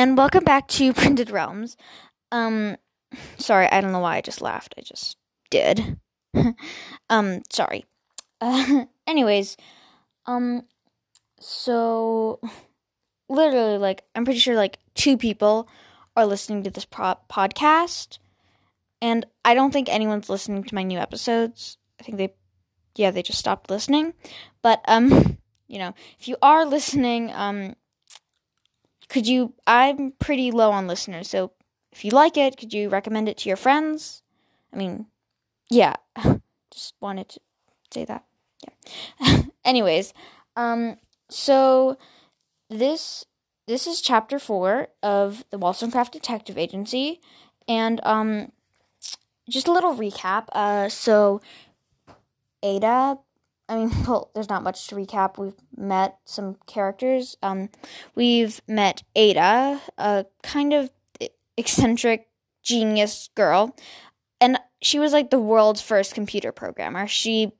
and welcome back to Printed Realms. Um, sorry, I don't know why I just laughed. I just did. um, sorry. Uh, anyways, um, so literally, like, I'm pretty sure like two people are listening to this pro- podcast, and I don't think anyone's listening to my new episodes. I think they, yeah, they just stopped listening. But um, you know, if you are listening, um could you i'm pretty low on listeners so if you like it could you recommend it to your friends? I mean yeah just wanted to say that yeah. Anyways um so this this is chapter four of the wollstonecraft detective agency and um just a little recap uh so ada I mean, well, there's not much to recap. We've met some characters. Um, we've met Ada, a kind of eccentric genius girl, and she was like the world's first computer programmer. She,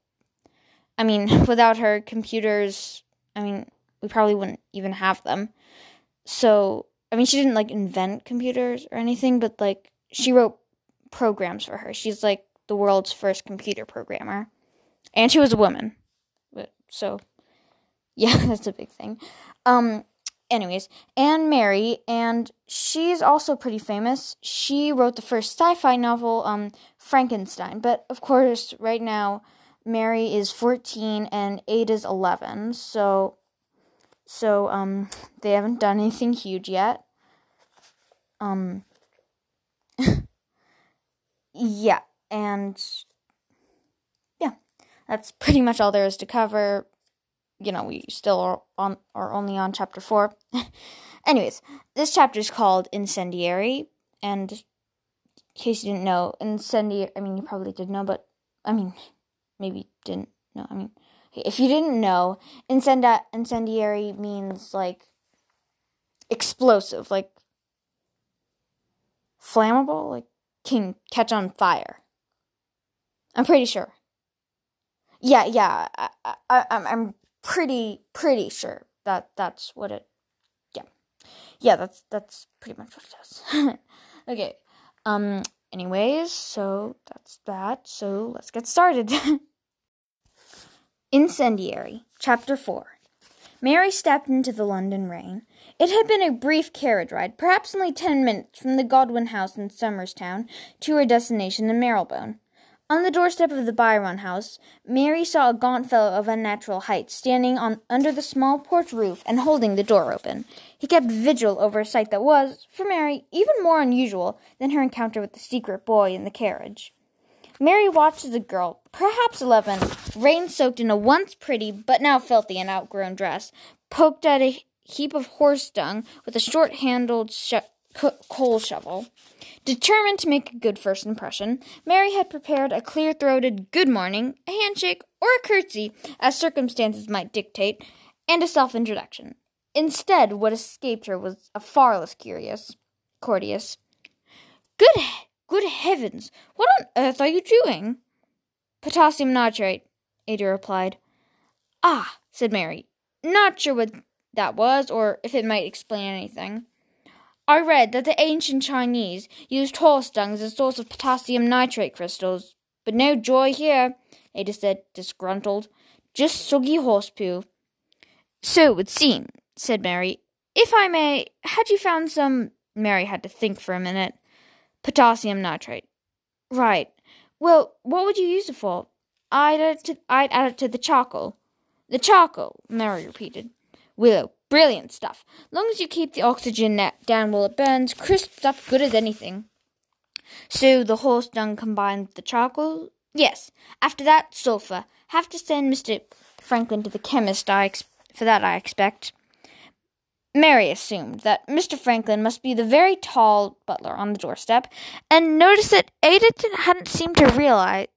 I mean, without her computers, I mean, we probably wouldn't even have them. So, I mean, she didn't like invent computers or anything, but like she wrote programs for her. She's like the world's first computer programmer. And she was a woman. So, yeah, that's a big thing. Um, anyways, Anne Mary, and she's also pretty famous. She wrote the first sci-fi novel, um, Frankenstein. But of course, right now, Mary is 14 and Ada's 11. So, so um, they haven't done anything huge yet. Um, yeah, and that's pretty much all there is to cover. You know, we still are on are only on chapter four. Anyways, this chapter is called Incendiary, and in case you didn't know, incendiary. I mean, you probably did know, but I mean, maybe didn't know. I mean, if you didn't know, incendi- incendiary means like explosive, like flammable, like can catch on fire. I'm pretty sure. Yeah, yeah. I, I, I'm pretty pretty sure that that's what it. Yeah, yeah. That's that's pretty much what it does. okay. Um. Anyways, so that's that. So let's get started. Incendiary, Chapter 4. Mary stepped into the London rain. It had been a brief carriage ride, perhaps only ten minutes from the Godwin house in Somerstown to her destination in Marylebone. On the doorstep of the Byron house, Mary saw a gaunt fellow of unnatural height standing on under the small porch roof and holding the door open. He kept vigil over a sight that was, for Mary, even more unusual than her encounter with the secret boy in the carriage. Mary watched as a girl, perhaps eleven, rain soaked in a once pretty but now filthy and outgrown dress, poked at a heap of horse dung with a short handled sh- coal shovel. Determined to make a good first impression, Mary had prepared a clear throated good morning, a handshake, or a curtsy, as circumstances might dictate, and a self introduction. Instead, what escaped her was a far less curious, courteous. Good, good heavens! What on earth are you doing? Potassium nitrate, Ada replied. Ah, said Mary. Not sure what that was, or if it might explain anything. I read that the ancient Chinese used horse dung as a source of potassium nitrate crystals. But no joy here, Ada said, disgruntled. Just soggy horse poo. So it would seem, said Mary. If I may, had you found some. Mary had to think for a minute. Potassium nitrate. Right. Well, what would you use it for? I'd add it to, I'd add it to the charcoal. The charcoal, Mary repeated. Willow, Brilliant stuff. Long as you keep the oxygen down while it burns, crisp stuff, good as anything. So the horse dung combined with the charcoal? Yes. After that, sulphur. Have to send Mr. Franklin to the chemist, I ex- for that I expect. Mary assumed that Mr. Franklin must be the very tall butler on the doorstep, and noticed that Ada hadn't seemed to realize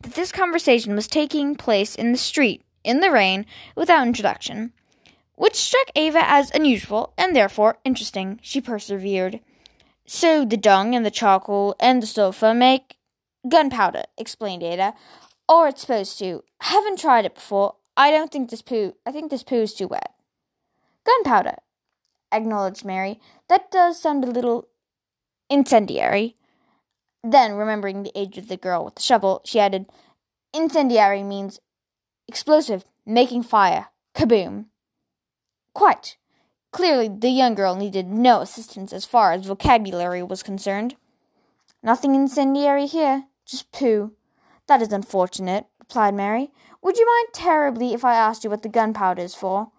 that this conversation was taking place in the street, in the rain, without introduction which struck Ava as unusual and therefore interesting. She persevered. So the dung and the charcoal and the sulphur make gunpowder, explained Ada. Or it's supposed to. Haven't tried it before. I don't think this poo I think this poo is too wet. Gunpowder. acknowledged Mary. That does sound a little incendiary. Then, remembering the age of the girl with the shovel, she added, Incendiary means explosive, making fire. Kaboom. Quite. Clearly, the young girl needed no assistance as far as vocabulary was concerned. Nothing incendiary here, just poo. That is unfortunate, replied Mary. Would you mind terribly if I asked you what the gunpowder is for?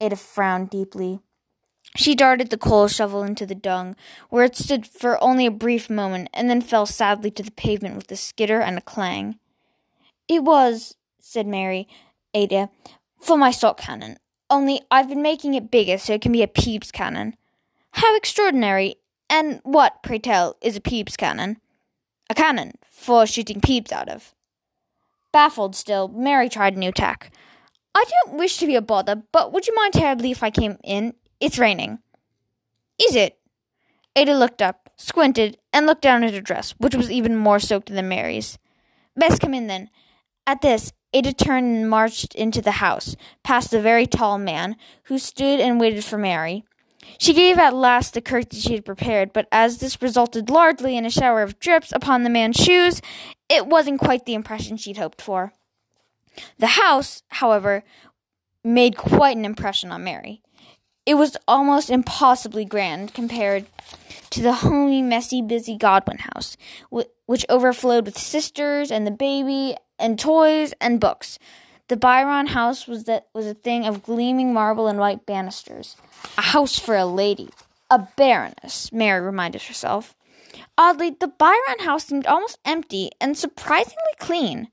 Ada frowned deeply. She darted the coal shovel into the dung, where it stood for only a brief moment, and then fell sadly to the pavement with a skitter and a clang. It was, said Mary, Ada, for my stock cannon. Only I've been making it bigger so it can be a Peebs cannon. How extraordinary! And what, pray tell, is a Peebs cannon? A cannon for shooting Peebs out of. Baffled still, Mary tried a new tack. I don't wish to be a bother, but would you mind terribly if I came in? It's raining. Is it? Ada looked up, squinted, and looked down at her dress, which was even more soaked than Mary's. Best come in then. At this, Ada turned and marched into the house, past the very tall man, who stood and waited for Mary. She gave at last the curtsy she had prepared, but as this resulted largely in a shower of drips upon the man's shoes, it wasn't quite the impression she'd hoped for. The house, however, made quite an impression on Mary. It was almost impossibly grand compared to the homey, messy, busy Godwin house, which overflowed with sisters and the baby and toys and books. The Byron house was that was a thing of gleaming marble and white banisters. A house for a lady. A baroness, Mary reminded herself. Oddly, the Byron house seemed almost empty and surprisingly clean.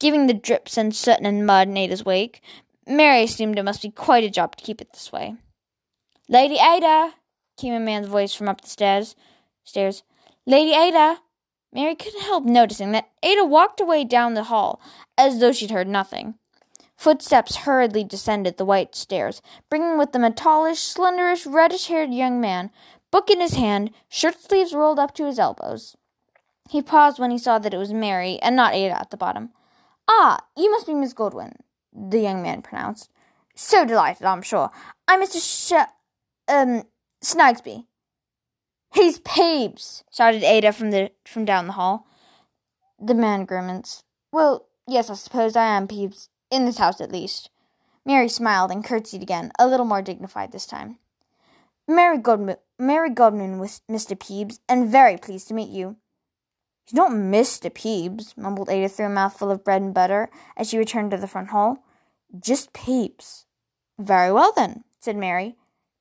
Giving the drips and soot and mud in Ada's wake, Mary assumed it must be quite a job to keep it this way. Lady Ada! came a man's voice from up the stairs. Stairs. Lady Ada! Mary couldn't help noticing that Ada walked away down the hall as though she'd heard nothing. Footsteps hurriedly descended the white stairs, bringing with them a tallish, slenderish, reddish haired young man, book in his hand, shirt sleeves rolled up to his elbows. He paused when he saw that it was Mary and not Ada at the bottom. Ah, you must be Miss Godwin, the young man pronounced. So delighted, I'm sure. I'm Mr. Sh- um, Snagsby. He's Peebles, shouted Ada from the from down the hall. The man grimaced. Well, yes, I suppose I am Peebles in this house at least. Mary smiled and curtsied again, a little more dignified this time. Mary Godwin, Mary Godwin with Mr. Peebles, and very pleased to meet you. He's not Mr. Peebles, mumbled Ada through a mouthful of bread and butter as she returned to the front hall. Just Peebles. Very well then, said Mary.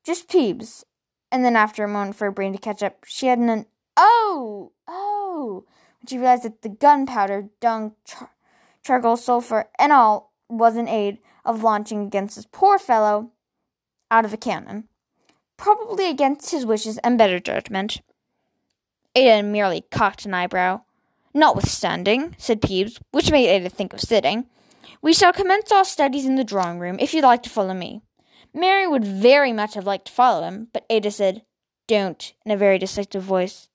Just Peebles. And then after a moment for her brain to catch up, she had an oh, oh, when she realized that the gunpowder, dung, char- charcoal, sulfur, and all was an aid of launching against this poor fellow out of a cannon, probably against his wishes and better judgment. Ada merely cocked an eyebrow. Notwithstanding, said Peebles, which made Ada think of sitting, we shall commence our studies in the drawing room if you'd like to follow me. Mary would very much have liked to follow him, but Ada said, Don't, in a very decisive voice.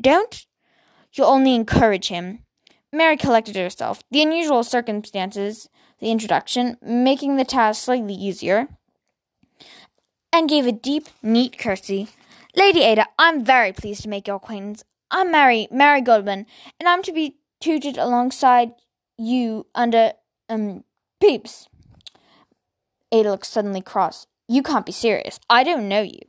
Don't? You'll only encourage him. Mary collected herself. The unusual circumstances the introduction, making the task slightly easier, and gave a deep, neat curtsy. Lady Ada, I'm very pleased to make your acquaintance. I'm Mary, Mary Goldman, and I'm to be tutored alongside you under, um, Peebles. Ada looked suddenly cross. You can't be serious. I don't know you.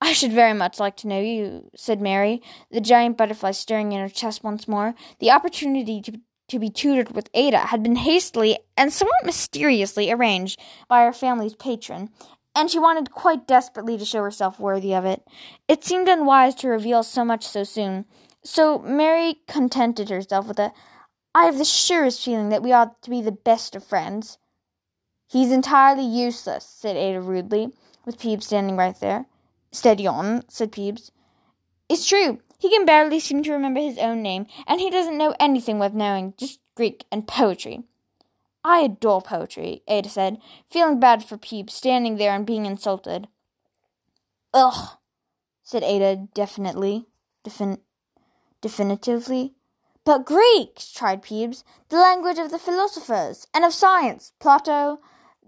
I should very much like to know you, said Mary, the giant butterfly stirring in her chest once more. The opportunity to to be tutored with Ada had been hastily and somewhat mysteriously arranged by her family's patron, and she wanted quite desperately to show herself worthy of it. It seemed unwise to reveal so much so soon, so Mary contented herself with a I have the surest feeling that we ought to be the best of friends. He's entirely useless, said Ada rudely, with Peebles standing right there. Steady on, said Peebles. It's true. He can barely seem to remember his own name, and he doesn't know anything worth knowing, just Greek and poetry. I adore poetry, Ada said, feeling bad for Peebles standing there and being insulted. Ugh, said Ada definitely, defin- definitively. But Greek, tried Peebles, the language of the philosophers and of science, Plato,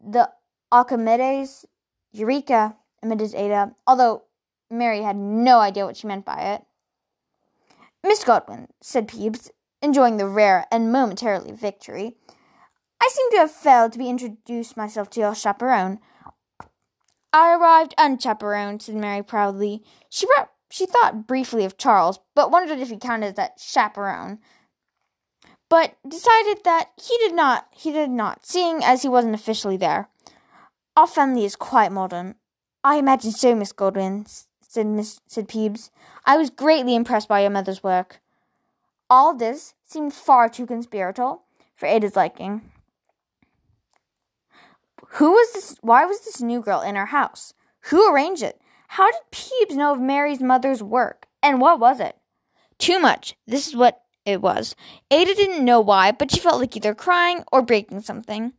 the Archimedes, Eureka, admitted Ada, although Mary had no idea what she meant by it. Miss Godwin, said Peebs, enjoying the rare and momentarily victory. I seem to have failed to be introduced myself to your chaperone. I arrived unchaperoned, said Mary proudly. She she thought briefly of Charles, but wondered if he counted as that chaperone. But decided that he did not he did not, seeing as he wasn't officially there. Our family is quite modern. I imagine so, Miss Godwin, said Miss said Peebs. I was greatly impressed by your mother's work. All this seemed far too conspiratorial for Ada's liking. Who was this? Why was this new girl in our house? Who arranged it? How did Peebs know of Mary's mother's work? And what was it? Too much. This is what it was. Ada didn't know why, but she felt like either crying or breaking something.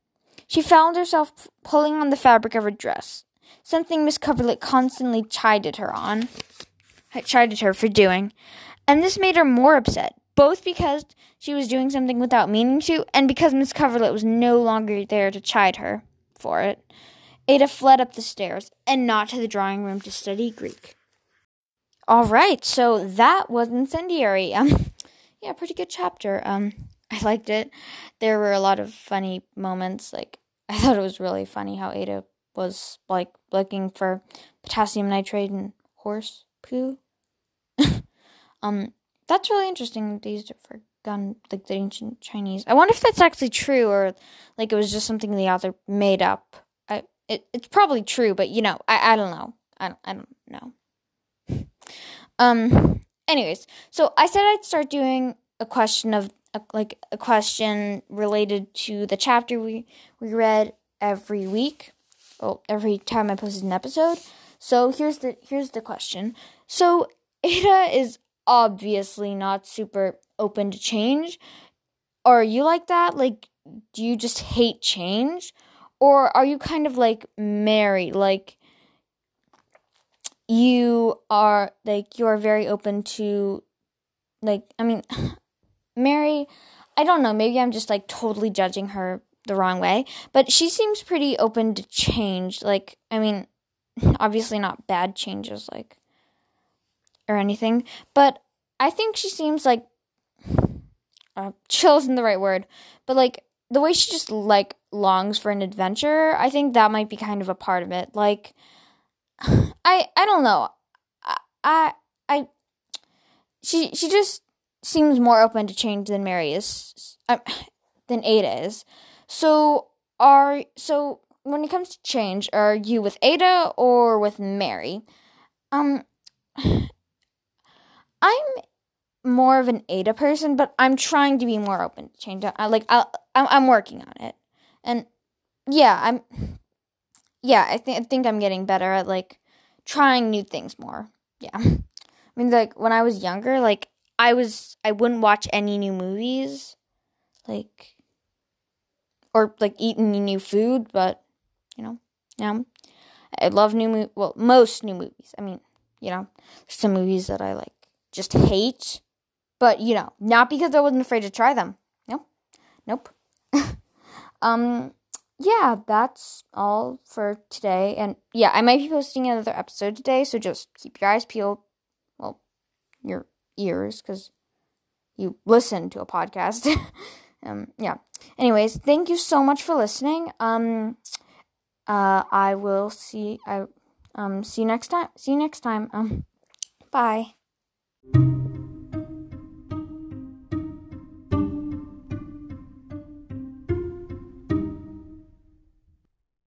She found herself pulling on the fabric of her dress, something Miss Coverlet constantly chided her on, chided her for doing. And this made her more upset, both because she was doing something without meaning to, and because Miss Coverlet was no longer there to chide her for it. Ada fled up the stairs and not to the drawing room to study Greek. All right, so that was incendiary. Um, yeah, pretty good chapter. Um, I liked it. There were a lot of funny moments. Like I thought it was really funny how Ada was like looking for potassium nitrate and horse poo. um, that's really interesting. They used it for gun, like the ancient Chinese. I wonder if that's actually true or like it was just something the author made up. I, it, it's probably true, but you know, I, I don't know. I, I don't know. um. Anyways, so I said I'd start doing a question of like a question related to the chapter we we read every week. Well, every time I posted an episode. So here's the here's the question. So Ada is obviously not super open to change. Are you like that? Like do you just hate change? Or are you kind of like Mary, like you are like you are very open to like I mean Mary, I don't know, maybe I'm just like totally judging her the wrong way, but she seems pretty open to change. Like, I mean, obviously not bad changes, like, or anything, but I think she seems like, uh, chill isn't the right word, but like, the way she just like longs for an adventure, I think that might be kind of a part of it. Like, I, I don't know. I, I, I she, she just seems more open to change than Mary is, uh, than Ada is. So are so when it comes to change, are you with Ada or with Mary? Um, I'm more of an Ada person, but I'm trying to be more open to change. I like I I'm working on it, and yeah, I'm yeah I think I think I'm getting better at like trying new things more. Yeah, I mean like when I was younger, like I was I wouldn't watch any new movies, like or like eat any new food, but you know, now I love new mo- well most new movies. I mean, you know, some movies that I like just hate, but you know, not because I wasn't afraid to try them. No, nope. um, yeah, that's all for today. And yeah, I might be posting another episode today, so just keep your eyes peeled. Well, your ears because you listen to a podcast. um, yeah. Anyways, thank you so much for listening. Um, uh, I will see. I um see you next time. See you next time. Um, bye.